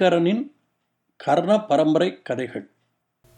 ஐங்கரனின் கர்ண பரம்பரை கதைகள்.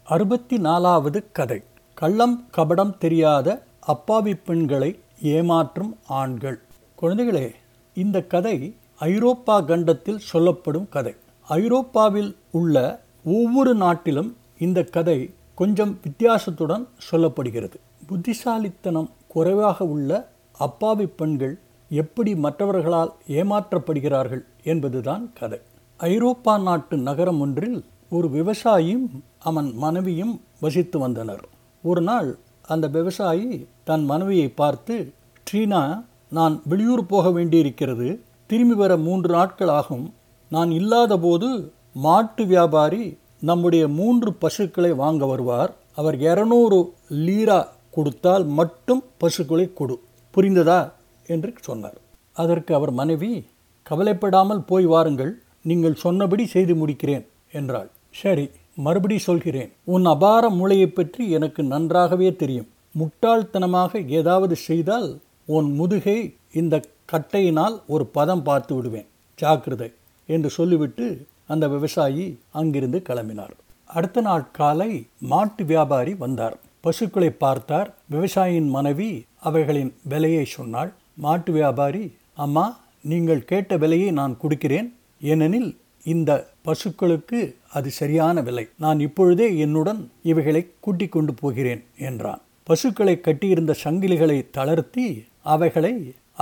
அறுபத்தி நாலாவது கதை. கள்ளம் கபடம் தெரியாத அப்பாவி பெண்களை ஏமாற்றும் ஆண்கள். குழந்தைகளே இந்த கதை ஐரோப்பா கண்டத்தில் சொல்லப்படும் கதை. ஐரோப்பாவில் உள்ள ஒவ்வொரு நாட்டிலும் இந்த கதை கொஞ்சம் வித்தியாசத்துடன் சொல்லப்படுகிறது. புத்திசாலித்தனம் குறைவாக உள்ள அப்பாவி பெண்கள் எப்படி மற்றவர்களால் ஏமாற்றப்படுகிறார்கள் என்பதுதான் கதை. ஐரோப்பா நாட்டு நகரம் ஒன்றில் ஒரு விவசாயியும் அவன் மனைவியும் வசித்து வந்தனர். ஒரு நாள் அந்த விவசாயி தன் மனைவியை பார்த்து ட்ரீனா நான் வெளியூர் போக வேண்டியிருக்கிறது. திரும்பி வர மூன்று நாட்கள் ஆகும். நான் இல்லாதபோது மாட்டு வியாபாரி நம்முடைய மூன்று பசுக்களை வாங்க வருவார். அவர் இரநூறு லீரா கொடுத்தால் மட்டும் பசுக்களை கொடு. புரிந்ததா? என்று சொன்னார். அதற்கு அவர் மனைவி கவலைப்படாமல் போய் வாருங்கள். நீங்கள் சொன்னபடி செய்து முடிக்கிறேன் என்றாள். சரி மறுபடி சொல்கிறேன். உன் அபார மூளையை பற்றி எனக்கு நன்றாகவே தெரியும். முட்டாள்தனமாக ஏதாவது செய்தால் உன் முதுகை இந்த கட்டையினால் ஒரு பதம் பார்த்து விடுவேன். ஜாக்கிரதை என்று சொல்லிவிட்டு அந்த விவசாயி அங்கிருந்து கிளம்பினார். அடுத்த நாள் காலை மாட்டு வியாபாரி வந்தார். பசுக்களை பார்த்தார். விவசாயியின் மனைவி அவைகளின் விலையை சொன்னாள். மாட்டு வியாபாரி அம்மா நீங்கள் கேட்ட விலையை நான் கொடுக்கிறேன். ஏனெனில் இந்த பசுக்களுக்கு அது சரியான விலை. நான் இப்பொழுதே என்னுடன் இவைகளை கூட்டிக் கொண்டு போகிறேன் என்றான். பசுக்களை கட்டியிருந்த சங்கிலிகளை தளர்த்தி அவைகளை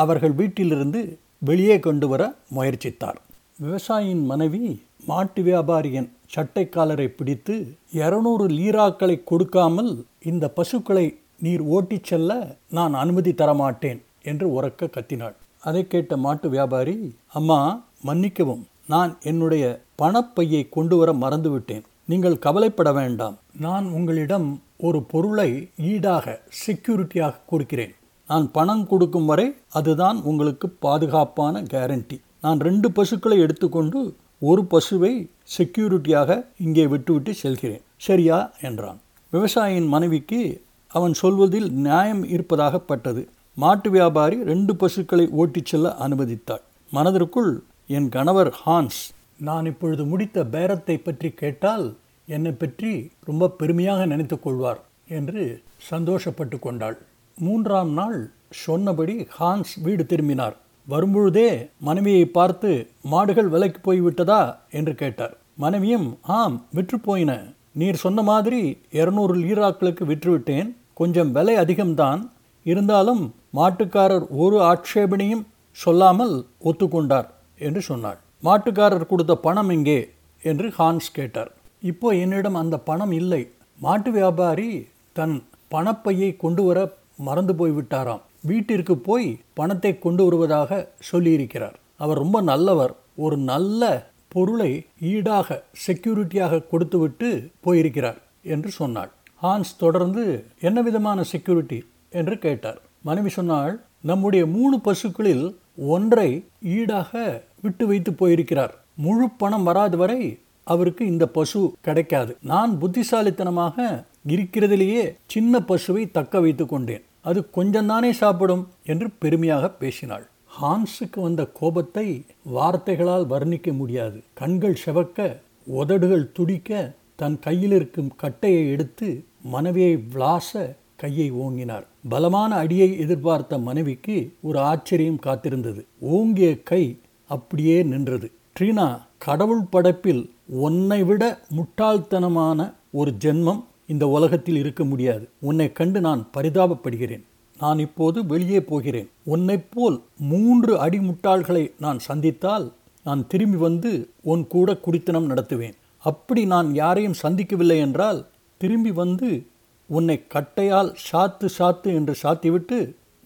அவர்கள் வீட்டிலிருந்து வெளியே கொண்டு வர முயற்சித்தார். விவசாயியின் மனைவி மாட்டு வியாபாரியின் சட்டைக்காலரை பிடித்து இருநூறு லீராக்களை கொடுக்காமல் இந்த பசுக்களை நீர் ஓட்டிச் செல்ல நான் அனுமதி தரமாட்டேன் என்று உறக்க கத்தினாள். அதை கேட்ட மாட்டு வியாபாரி அம்மா மன்னிக்கவும் நான் என்னுடைய பணப்பையை கொண்டு வர மறந்துவிட்டேன். நீங்கள் கவலைப்பட வேண்டாம். நான் உங்களிடம் ஒரு பொருளை ஈடாக செக்யூரிட்டியாக கொடுக்கிறேன். நான் பணம் கொடுக்கும் வரை அதுதான் உங்களுக்கு பாதுகாப்பான கேரண்டி நான் ரெண்டு பசுக்களை எடுத்துக்கொண்டு ஒரு பசுவை செக்யூரிட்டியாக இங்கே விட்டுவிட்டு செல்கிறேன். சரியா? என்றான். விவசாயியின் மனைவிக்கு அவன் சொல்வதில் நியாயம் இருப்பதாகப்பட்டது. மாட்டு வியாபாரி ரெண்டு பசுக்களை ஓட்டிச் செல்ல அனுமதித்தாள். மனதிற்குள் என் கணவர் ஹான்ஸ். நான் இப்பொழுது முடித்த பேரத்தை பற்றி கேட்டால் என்னை பற்றி ரொம்ப பெருமையாக நினைத்து கொள்வார் என்று சந்தோஷப்பட்டு கொண்டாள். மூன்றாம் நாள் சொன்னபடி ஹான்ஸ் வீடு திரும்பினார். வரும்பொழுதே மனைவியை பார்த்து மாடுகள் விலைக்கு போய்விட்டதா? என்று கேட்டார். மனைவியும் ஆம் விற்று போயின. நீர் சொன்ன மாதிரி இருநூறு லீராக்களுக்கு விற்றுவிட்டேன். கொஞ்சம் விலை அதிகம்தான். இருந்தாலும் மாட்டுக்காரர் ஒரு ஆட்சேபனையும் சொல்லாமல் ஒத்துக்கொண்டார். என்று சொன்னாள். மாட்டுக்காரர் கொடுத்த பணம் எங்கே? என்று ஹான்ஸ் கேட்டார். இப்போ என்னிடம் அந்த பணம் இல்லை. மாட்டு வியாபாரி தன் பணப்பையை கொண்டு வர மறந்து போய்விட்டாராம். வீட்டிற்கு போய் பணத்தை கொண்டு வருவதாக சொல்லியிருக்கிறார். அவர் ரொம்ப நல்லவர். ஒரு நல்ல பொருளை ஈடாக செக்யூரிட்டியாக கொடுத்துவிட்டு போயிருக்கிறார் என்று சொன்னாள். ஹான்ஸ் தொடர்ந்து என்ன விதமான செக்யூரிட்டி? என்று கேட்டார். மனைவி சொன்னாள் நம்முடைய மூணு பசுக்களில் ஒன்றை ஈடாக விட்டு வைத்து போயிருக்கிறார். முழு பணம் வராது வரை அவருக்கு இந்த பசு கிடைக்காது. நான் புத்திசாலித்தனமாக இருக்கிறதிலேயே சின்ன பசுவை தக்க வைத்து கொண்டேன். அது கொஞ்சம்தானே சாப்பிடும் என்று பெருமையாக பேசினாள். ஹான்ஸுக்கு வந்த கோபத்தை வார்த்தைகளால் வர்ணிக்க முடியாது. கண்கள் செவக்க உதடுகள் துடிக்க தன் கையில் இருக்கும் கட்டையை எடுத்து மனைவியை விளாச கையை ஓங்கினார். பலமான அடியை எதிர்பார்த்த மனைவிக்கு ஒரு ஆச்சரியம் காத்திருந்தது. ஓங்கிய கை அப்படியே நின்றது. ட்ரீனா கடவுள் படைப்பில் உன்னை விட முட்டாள்தனமான ஒரு ஜென்மம் இந்த உலகத்தில் இருக்க முடியாது. உன்னை கண்டு நான் பரிதாபப்படுகிறேன். நான் இப்போது வெளியே போகிறேன். உன்னைப் போல் மூன்று அடிமுட்டாள்களை நான் சந்தித்தால் நான் திரும்பி வந்து உன் கூட குடித்தனம் நடத்துவேன். அப்படி நான் யாரையும் சந்திக்கவில்லை என்றால் திரும்பி வந்து உன்னை கட்டையால் சாத்து சாத்து என்று சாத்திவிட்டு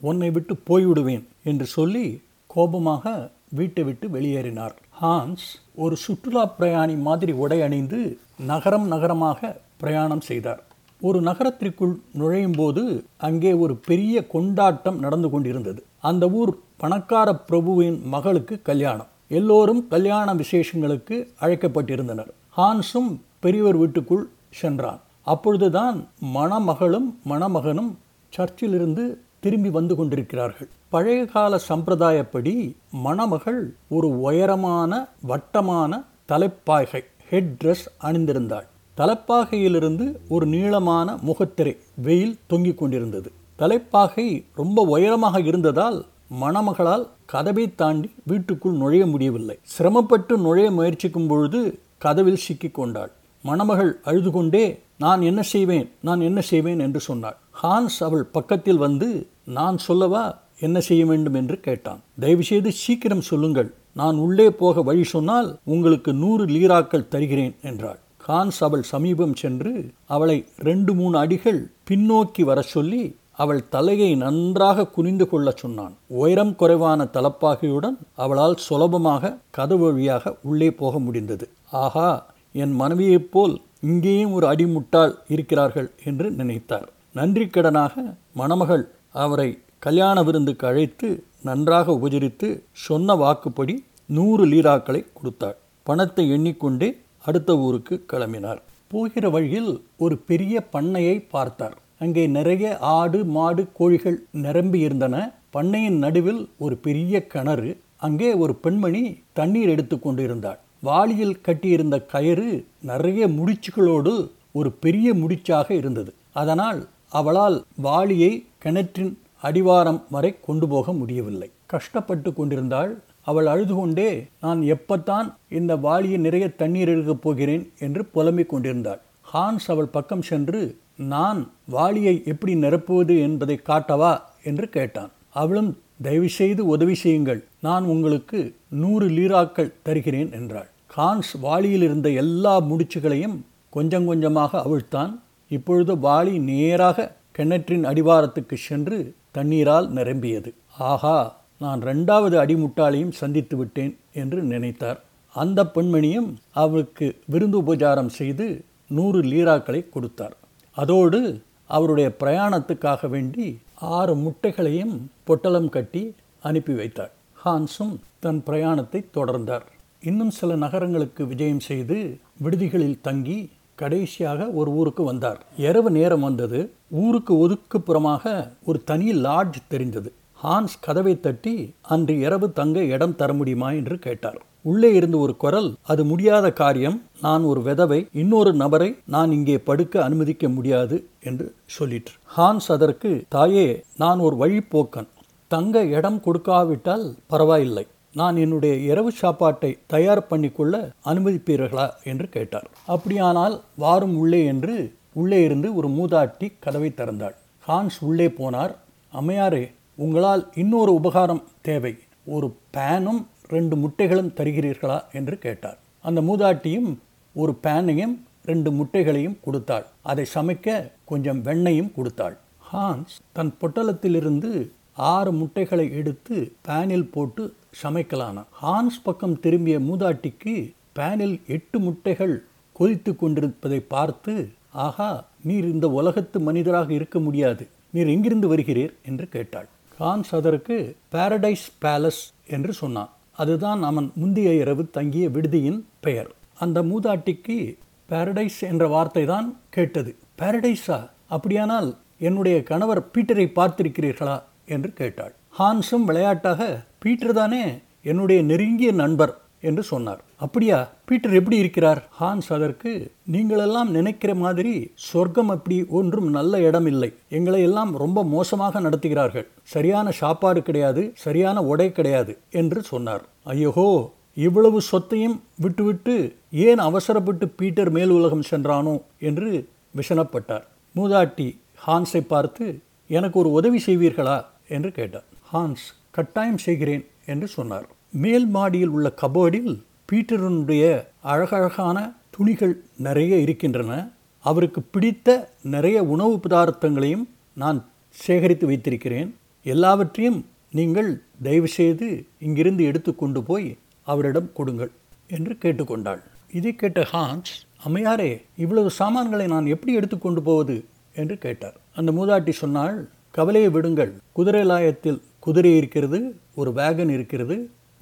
உன்னை விட்டு போய்விடுவேன் என்று சொல்லி கோபமாக வீட்டை விட்டு வெளியேறினார். ஹான்ஸ் ஒரு சுற்றுலா பிரயாணி மாதிரி உடை அணிந்து நகரம் நகரமாக பிரயாணம் செய்தார். ஒரு நகரத்திற்குள் நுழையும் போது அங்கே ஒரு பெரிய கொண்டாட்டம் நடந்து கொண்டிருந்தது. அந்த ஊர் பணக்கார பிரபுவின் மகளுக்கு கல்யாணம். எல்லோரும் கல்யாண விசேஷங்களுக்கு அழைக்கப்பட்டிருந்தனர். ஹான்ஸும் பெரியவர் வீட்டுக்குள் சென்றான். அப்பொழுதுதான் மணமகளும் மணமகனும் சர்ச்சிலிருந்து திரும்பி வந்து கொண்டிருக்கிறார்கள். பழைய கால சம்பிரதாயப்படி மணமகள் ஒரு உயரமான வட்டமான தலைப்பாகை ஹெட் ட்ரெஸ் அணிந்திருந்தாள். தலைப்பாகையிலிருந்து ஒரு நீளமான முகத்திரை வெயில் தொங்கிக் கொண்டிருந்தது. தலைப்பாகை ரொம்ப உயரமாக இருந்ததால் மணமகளால் கதவை தாண்டி வீட்டுக்குள் நுழைய முடியவில்லை. சிரமப்பட்டு நுழைய முயற்சிக்கும் பொழுது கதவில் சிக்கிக் கொண்டாள். மணமகள் அழுது கொண்டே நான் என்ன செய்வேன்? நான் என்ன செய்வேன்? என்று சொன்னாள். ஹான்ஸ் அவள் பக்கத்தில் வந்து நான் சொல்லவா? என்ன செய்ய வேண்டும் என்று கேட்டான். தயவுசெய்து சீக்கிரம் சொல்லுங்கள். நான் உள்ளே போக வழி சொன்னால் உங்களுக்கு நூறு லீராக்கள் தருகிறேன் என்றாள். ஹான்ஸ் அவள் சமீபம் சென்று அவளை ரெண்டு மூணு அடிகள் பின்னோக்கி வர சொல்லி அவள் தலையை நன்றாக குனிந்து கொள்ள சொன்னான். உயரம் குறைவான தலப்பாகையுடன் அவளால் சுலபமாக கதவு வழியாக உள்ளே போக முடிந்தது. ஆஹா என் மனைவியைப் போல் இங்கேயும் ஒரு அடிமுட்டாள் இருக்கிறார்கள் என்று நினைத்தார். நன்றிக்கடனாக மணமகள் அவரை கல்யாண விருந்துக்கு அழைத்து நன்றாக உபசரித்து சொன்ன வாக்குப்படி நூறு லீராக்களை கொடுத்தாள். பணத்தை எண்ணிக்கொண்டே அடுத்த ஊருக்கு கிளம்பினார். போகிற வழியில் ஒரு பெரிய பண்ணையை பார்த்தார். அங்கே நிறைய ஆடு மாடு கோழிகள் நிரம்பி இருந்தன. பண்ணையின் நடுவில் ஒரு பெரிய கிணறு அங்கே ஒரு பெண்மணி தண்ணீர் எடுத்து கொண்டிருந்தாள். வாளியில் கட்டியிருந்த கயிறு நிறைய முடிச்சுகளோடு ஒரு பெரிய முடிச்சாக இருந்தது. அதனால் அவளால் வாளியை கிணற்றின் அடிவாரம் வரை கொண்டு போக முடியவில்லை. கஷ்டப்பட்டு கொண்டிருந்தாள். அவள் அழுது கொண்டே நான் எப்பத்தான் இந்த வாளியை நிறைய தண்ணீர் எடுக்கப் போகிறேன்? என்று புலம்பிக் கொண்டிருந்தாள். ஹான்ஸ் அவள் பக்கம் சென்று நான் வாளியை எப்படி நிரப்புவது என்பதை காட்டவா? என்று கேட்டான். அவளும் தயவுசெய்து உதவி செய்யுங்கள். நான் உங்களுக்கு நூறு லீராக்கள் தருகிறேன் என்றாள். ஹான்ஸ் வாளியில் இருந்த எல்லா முடிச்சுகளையும் கொஞ்சம் கொஞ்சமாக அவிழ்த்தான். இப்பொழுது வாளி நேராக கிணற்றின் அடிவாரத்துக்கு சென்று தண்ணீரால் நிரம்பியது. ஆஹா நான் ரெண்டாவது அடிமுட்டாளையும் சந்தித்து விட்டேன் என்று நினைத்தார். அந்த பெண்மணியும் அவளுக்கு விருந்து உபச்சாரம் செய்து நூறு லீராக்களை கொடுத்தார். அதோடு அவருடைய பிரயாணத்துக்காக வேண்டி ஆறு முட்டைகளையும் பொட்டலம் கட்டி அனுப்பி வைத்தார். ஹான்ஸும் தன் பிரயாணத்தை தொடர்ந்தார். இன்னும் சில நகரங்களுக்கு விஜயம் செய்து விடுதிகளில் தங்கி கடைசியாக ஒரு ஊருக்கு வந்தார். இரவு நேரம் வந்தது. ஊருக்கு ஒதுக்குப்புறமாக ஒரு தனி லாட்ஜ் தெரிந்தது. ஹான்ஸ் கதவை தட்டி அன்று இரவு தங்க இடம் தர முடியுமா? என்று கேட்டார். உள்ளே இருந்து ஒரு குரல் அது முடியாத காரியம். நான் ஒரு விதவை. இன்னொரு நபரை நான் இங்கே படுக்க அனுமதிக்க முடியாது என்று சொல்லிற்று. ஹான்ஸ் அதற்கு தாயே நான் ஒரு வழிப்போக்கன். தங்க இடம் கொடுக்காவிட்டால் பரவாயில்லை. நான் என்னுடைய இரவு சாப்பாட்டை தயார் பண்ணிக்கொள்ள அனுமதிப்பீர்களா என்று கேட்டார். அப்படியானால் வாரும் உள்ளே என்று உள்ளே இருந்து ஒரு மூதாட்டி கதவை திறந்தாள். ஹான்ஸ் உள்ளே போனார். அம்மையாரே உங்களால் இன்னொரு உபகாரம் தேவை. ஒரு பேனும் ரெண்டு முட்டைகளும் தருகிறீர்களா என்று கேட்டார். அந்த மூதாட்டியும் ஒரு பேனையும் ரெண்டு முட்டைகளையும் கொடுத்தாள். அதை சமைக்க கொஞ்சம் வெண்ணையும் கொடுத்தாள். ஹான்ஸ் தன் பொட்டலத்திலிருந்து ஆறு முட்டைகளை எடுத்து பேனில் போட்டு சமைக்கலான. ஹான்ஸ் பக்கம் திரும்பிய மூதாட்டிக்கு பேனில் எட்டு முட்டைகள் கொதித்து கொண்டிருப்பதை பார்த்து ஆஹா நீர் இந்த உலகத்து மனிதராக இருக்க முடியாது. நீர் எங்கிருந்து வருகிறீர்? என்று கேட்டாள். ஹான்ஸ் அதற்கு பாரடைஸ் பேலஸ் என்று சொன்னான். அதுதான் அவன் முந்தைய இரவு தங்கிய விடுதியின் பெயர். அந்த மூதாட்டிக்கு பாரடைஸ் என்ற வார்த்தை தான் கேட்டது. பாரடைஸா அப்படியானால் என்னுடைய கணவர் பீட்டரை பார்த்திருக்கிறீர்களா? என்று கேட்டாள். ஹான்ஸும் விளையாட்டாக பீட்டர் தானே என்னுடைய நெருங்கிய நண்பர் என்று சொன்னார். அப்படியா? பீட்டர் எப்படி இருக்கிறார்? ஹான்ஸ் அதற்கு நீங்களெல்லாம் நினைக்கிற மாதிரி சொர்க்கம் அப்படி ஒன்றும் நல்ல இடம் இல்லை எங்களை எல்லாம் ரொம்ப மோசமாக நடத்துகிறார்கள். சரியான சாப்பாடு கிடையாது சரியான உடை கிடையாது என்று சொன்னார். ஐயோஹோ இவ்வளவு சொத்தையும் விட்டுவிட்டு ஏன் அவசரப்பட்டு பீட்டர் மேல் உலகம் சென்றானோ? என்று விஷனப்பட்டார். மூதாட்டி ஹான்ஸை பார்த்து எனக்கு ஒரு உதவி செய்வீர்களா? என்று கேட்டார். ஹான்ஸ் கட்டாயம் செய்கிறேன் என்று சொன்னார். மேல் மாடியில் உள்ள கபோர்டில் பீட்டருனுடைய அழகழகான துணிகள் நிறைய இருக்கின்றன. அவருக்கு பிடித்த நிறைய உணவு பதார்த்தங்களையும் நான் சேகரித்து வைத்திருக்கிறேன். எல்லாவற்றையும் நீங்கள் தயவுசெய்து இங்கிருந்து எடுத்துக்கொண்டு போய் அவரிடம் கொடுங்கள் என்று கேட்டுக்கொண்டாள். இதை கேட்ட ஹான்ஸ் அம்மையாரே இவ்வளவு சாமான்களை நான் எப்படி எடுத்துக்கொண்டு போவது? என்று கேட்டார். அந்த மூதாட்டி சொன்னால் கவலையை விடுங்கள். குதிரை லாயத்தில் குதிரை இருக்கிறது ஒரு வேகன் இருக்கிறது.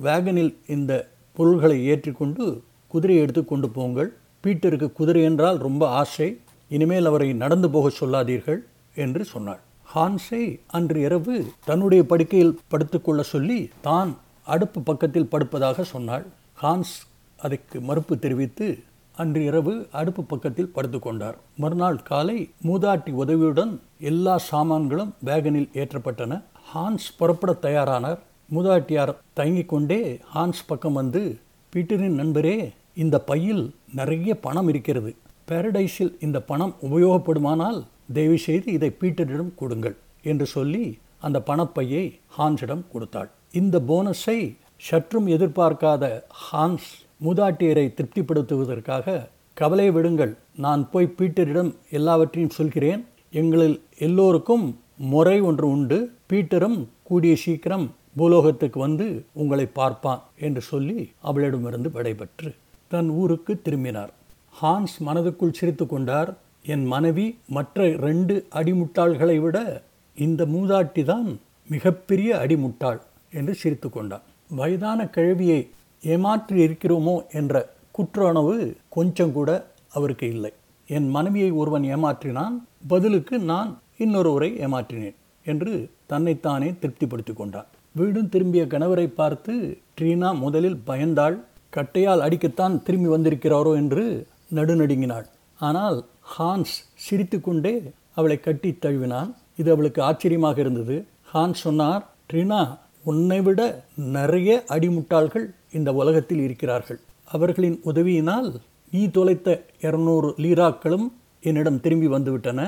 வேகனில் இந்த பொருள்களை ஏற்றிக்கொண்டு குதிரையை எடுத்து கொண்டு போங்கள். பீட்டருக்கு குதிரை என்றால் ரொம்ப ஆசை. இனிமேல் அவரை நடந்து போக சொல்லாதீர்கள் என்று சொன்னாள். ஹான்ஸை அன்று இரவு தன்னுடைய படுக்கையில் படுத்துக்கொள்ள சொல்லி தான் அடுப்பு பக்கத்தில் படுப்பதாக சொன்னாள். ஹான்ஸ் அதற்கு மறுப்பு தெரிவித்து அன்று இரவு அடுப்பு பக்கத்தில் படுத்து கொண்டார். மறுநாள் காலை மூதாட்டி உதவியுடன் எல்லா சாமான்களும் வேகனில் ஏற்றப்பட்டன. ஹான்ஸ் புறப்பட தயாரானார். மூதாட்டியார் தயங்கிக் கொண்டே ஹான்ஸ் பக்கம் வந்து பீட்டரின் நண்பரே இந்த பையில் நிறைய பணம் இருக்கிறது. பேரடைஸில் இந்த பணம் உபயோகப்படுமானால் தயவு செய்து இதை பீட்டரிடம் கொடுங்கள் என்று சொல்லி அந்த பணப்பையை ஹான்ஸிடம் கொடுத்தாள். இந்த போனஸை சற்றும் எதிர்பார்க்காத ஹான்ஸ் மூதாட்டியரை திருப்திப்படுத்துவதற்காக கவலை விடுங்கள் நான் போய் பீட்டரிடம் எல்லாவற்றையும் சொல்கிறேன். எங்களில் எல்லோருக்கும் முறை ஒன்று உண்டு. பீட்டரும் கூடிய சீக்கிரம் பூலோகத்துக்கு வந்து உங்களை பார்ப்பான் என்று சொல்லி அவளிடமிருந்து விடைபெற்று தன் ஊருக்கு திரும்பினார். ஹான்ஸ் மனதுக்குள் சிரித்து கொண்டார். என் மனைவி மற்ற ரெண்டு அடிமுட்டாள்களை விட இந்த மூதாட்டி தான் மிகப்பெரிய அடிமுட்டாள் என்று சிரித்து கொண்டான். வயதான கிழவியை ஏமாற்றி இருக்கிறோமோ என்ற குற்றணவு கொஞ்சம் கூட அவருக்கு இல்லை. என் மனைவியை ஒருவன் ஏமாற்றினான் பதிலுக்கு நான் இன்னொருவரை ஏமாற்றினேன் என்று தன்னைத்தானே திருப்திப்படுத்தி கொண்டான். வீடும் திரும்பிய கணவரை பார்த்து ட்ரீனா முதலில் பயந்தாள். கட்டையால் அடிக்கத்தான் திரும்பி வந்திருக்கிறாரோ என்று நடுநடுங்கினாள். ஆனால் ஹான்ஸ் சிரித்துக்கொண்டே அவளை கட்டி தழுவினான். இது அவளுக்கு ஆச்சரியமாக இருந்தது. ஹான்ஸ் சொன்னார் ட்ரீனா உன்னை விட நிறைய அடிமுட்டாள்கள் இந்த உலகத்தில் இருக்கிறார்கள். அவர்களின் உதவியினால் நீ தொலைத்த இரநூறு லீராக்களும் என்னிடம் திரும்பி வந்துவிட்டன.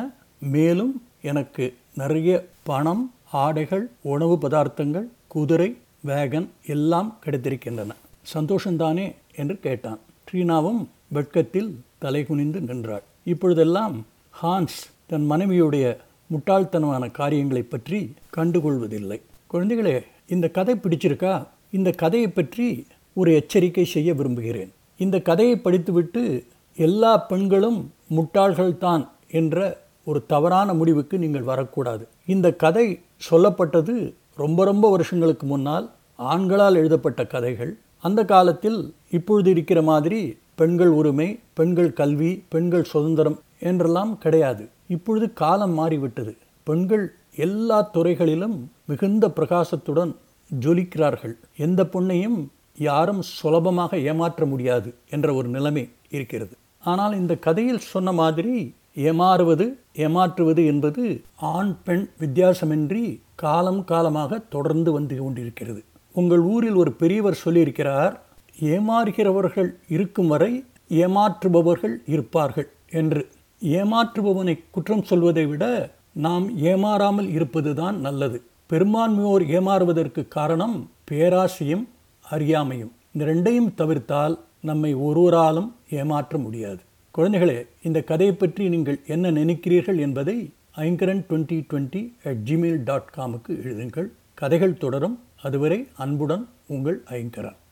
மேலும் எனக்கு நிறைய பணம் ஆடைகள் உணவு பதார்த்தங்கள் குதிரை வேகன் எல்லாம் கிடைத்திருக்கின்றன. சந்தோஷந்தானே என்று கேட்டான். ட்ரீனாவும் வெட்கத்தில் தலை குனிந்து நின்றாள். இப்பொழுதெல்லாம் ஹான்ஸ் தன் மனைவியுடைய முட்டாள்தனமான காரியங்களை பற்றி கண்டுகொள்வதில்லை. குழந்தைகளே இந்த கதை பிடிச்சிருக்கா? இந்த கதையை பற்றி ஒரு எச்சரிக்கை செய்ய விரும்புகிறேன். இந்த கதையை படித்துவிட்டு எல்லா பெண்களும் முட்டாள்கள்தான் என்ற ஒரு தவறான முடிவுக்கு நீங்கள் வரக்கூடாது. இந்த கதை சொல்லப்பட்டது ரொம்ப ரொம்ப வருஷங்களுக்கு முன்னால் ஆண்களால் எழுதப்பட்ட கதைகள். அந்த காலத்தில் இப்பொழுது இருக்கிற மாதிரி பெண்கள் உரிமை பெண்கள் கல்வி பெண்கள் சுதந்திரம் என்றெல்லாம் கிடையாது. இப்பொழுது காலம் மாறிவிட்டது. பெண்கள் எல்லா துறைகளிலும் மிகுந்த பிரகாசத்துடன் ஜொலிக்கிறார்கள். எந்த பொண்ணையும் யாரும் சுலபமாக ஏமாற்ற முடியாது என்ற ஒரு நிலைமை இருக்கிறது. ஆனால் இந்த கதையில் சொன்ன மாதிரி ஏமாறுவது ஏமாற்றுவது என்பது ஆண் பெண் வித்தியாசமின்றி காலம் காலமாக தொடர்ந்து வந்து கொண்டிருக்கிறது. உங்கள் ஊரில் ஒரு பெரியவர் சொல்லியிருக்கிறார் ஏமாறுகிறவர்கள் இருக்கும் வரை ஏமாற்றுபவர்கள் இருப்பார்கள் என்று. ஏமாற்றுபவனை குற்றம் சொல்வதை விட நாம் ஏமாறாமல் இருப்பதுதான் நல்லது. பெரும்பான்மையோர் ஏமாறுவதற்கு காரணம் பேராசையும் அறியாமையும் இந்த ரெண்டையும் தவிர்த்தால் நம்மை ஒருவராலும் ஏமாற்ற முடியாது. குழந்தைகளே இந்த கதையை பற்றி நீங்கள் என்ன நினைக்கிறீர்கள் என்பதை Aingaran twenty twenty at Gmail dot காமுக்கு எழுதுங்கள். கதைகள் தொடரும். அதுவரை அன்புடன் உங்கள் ஐங்கரன்.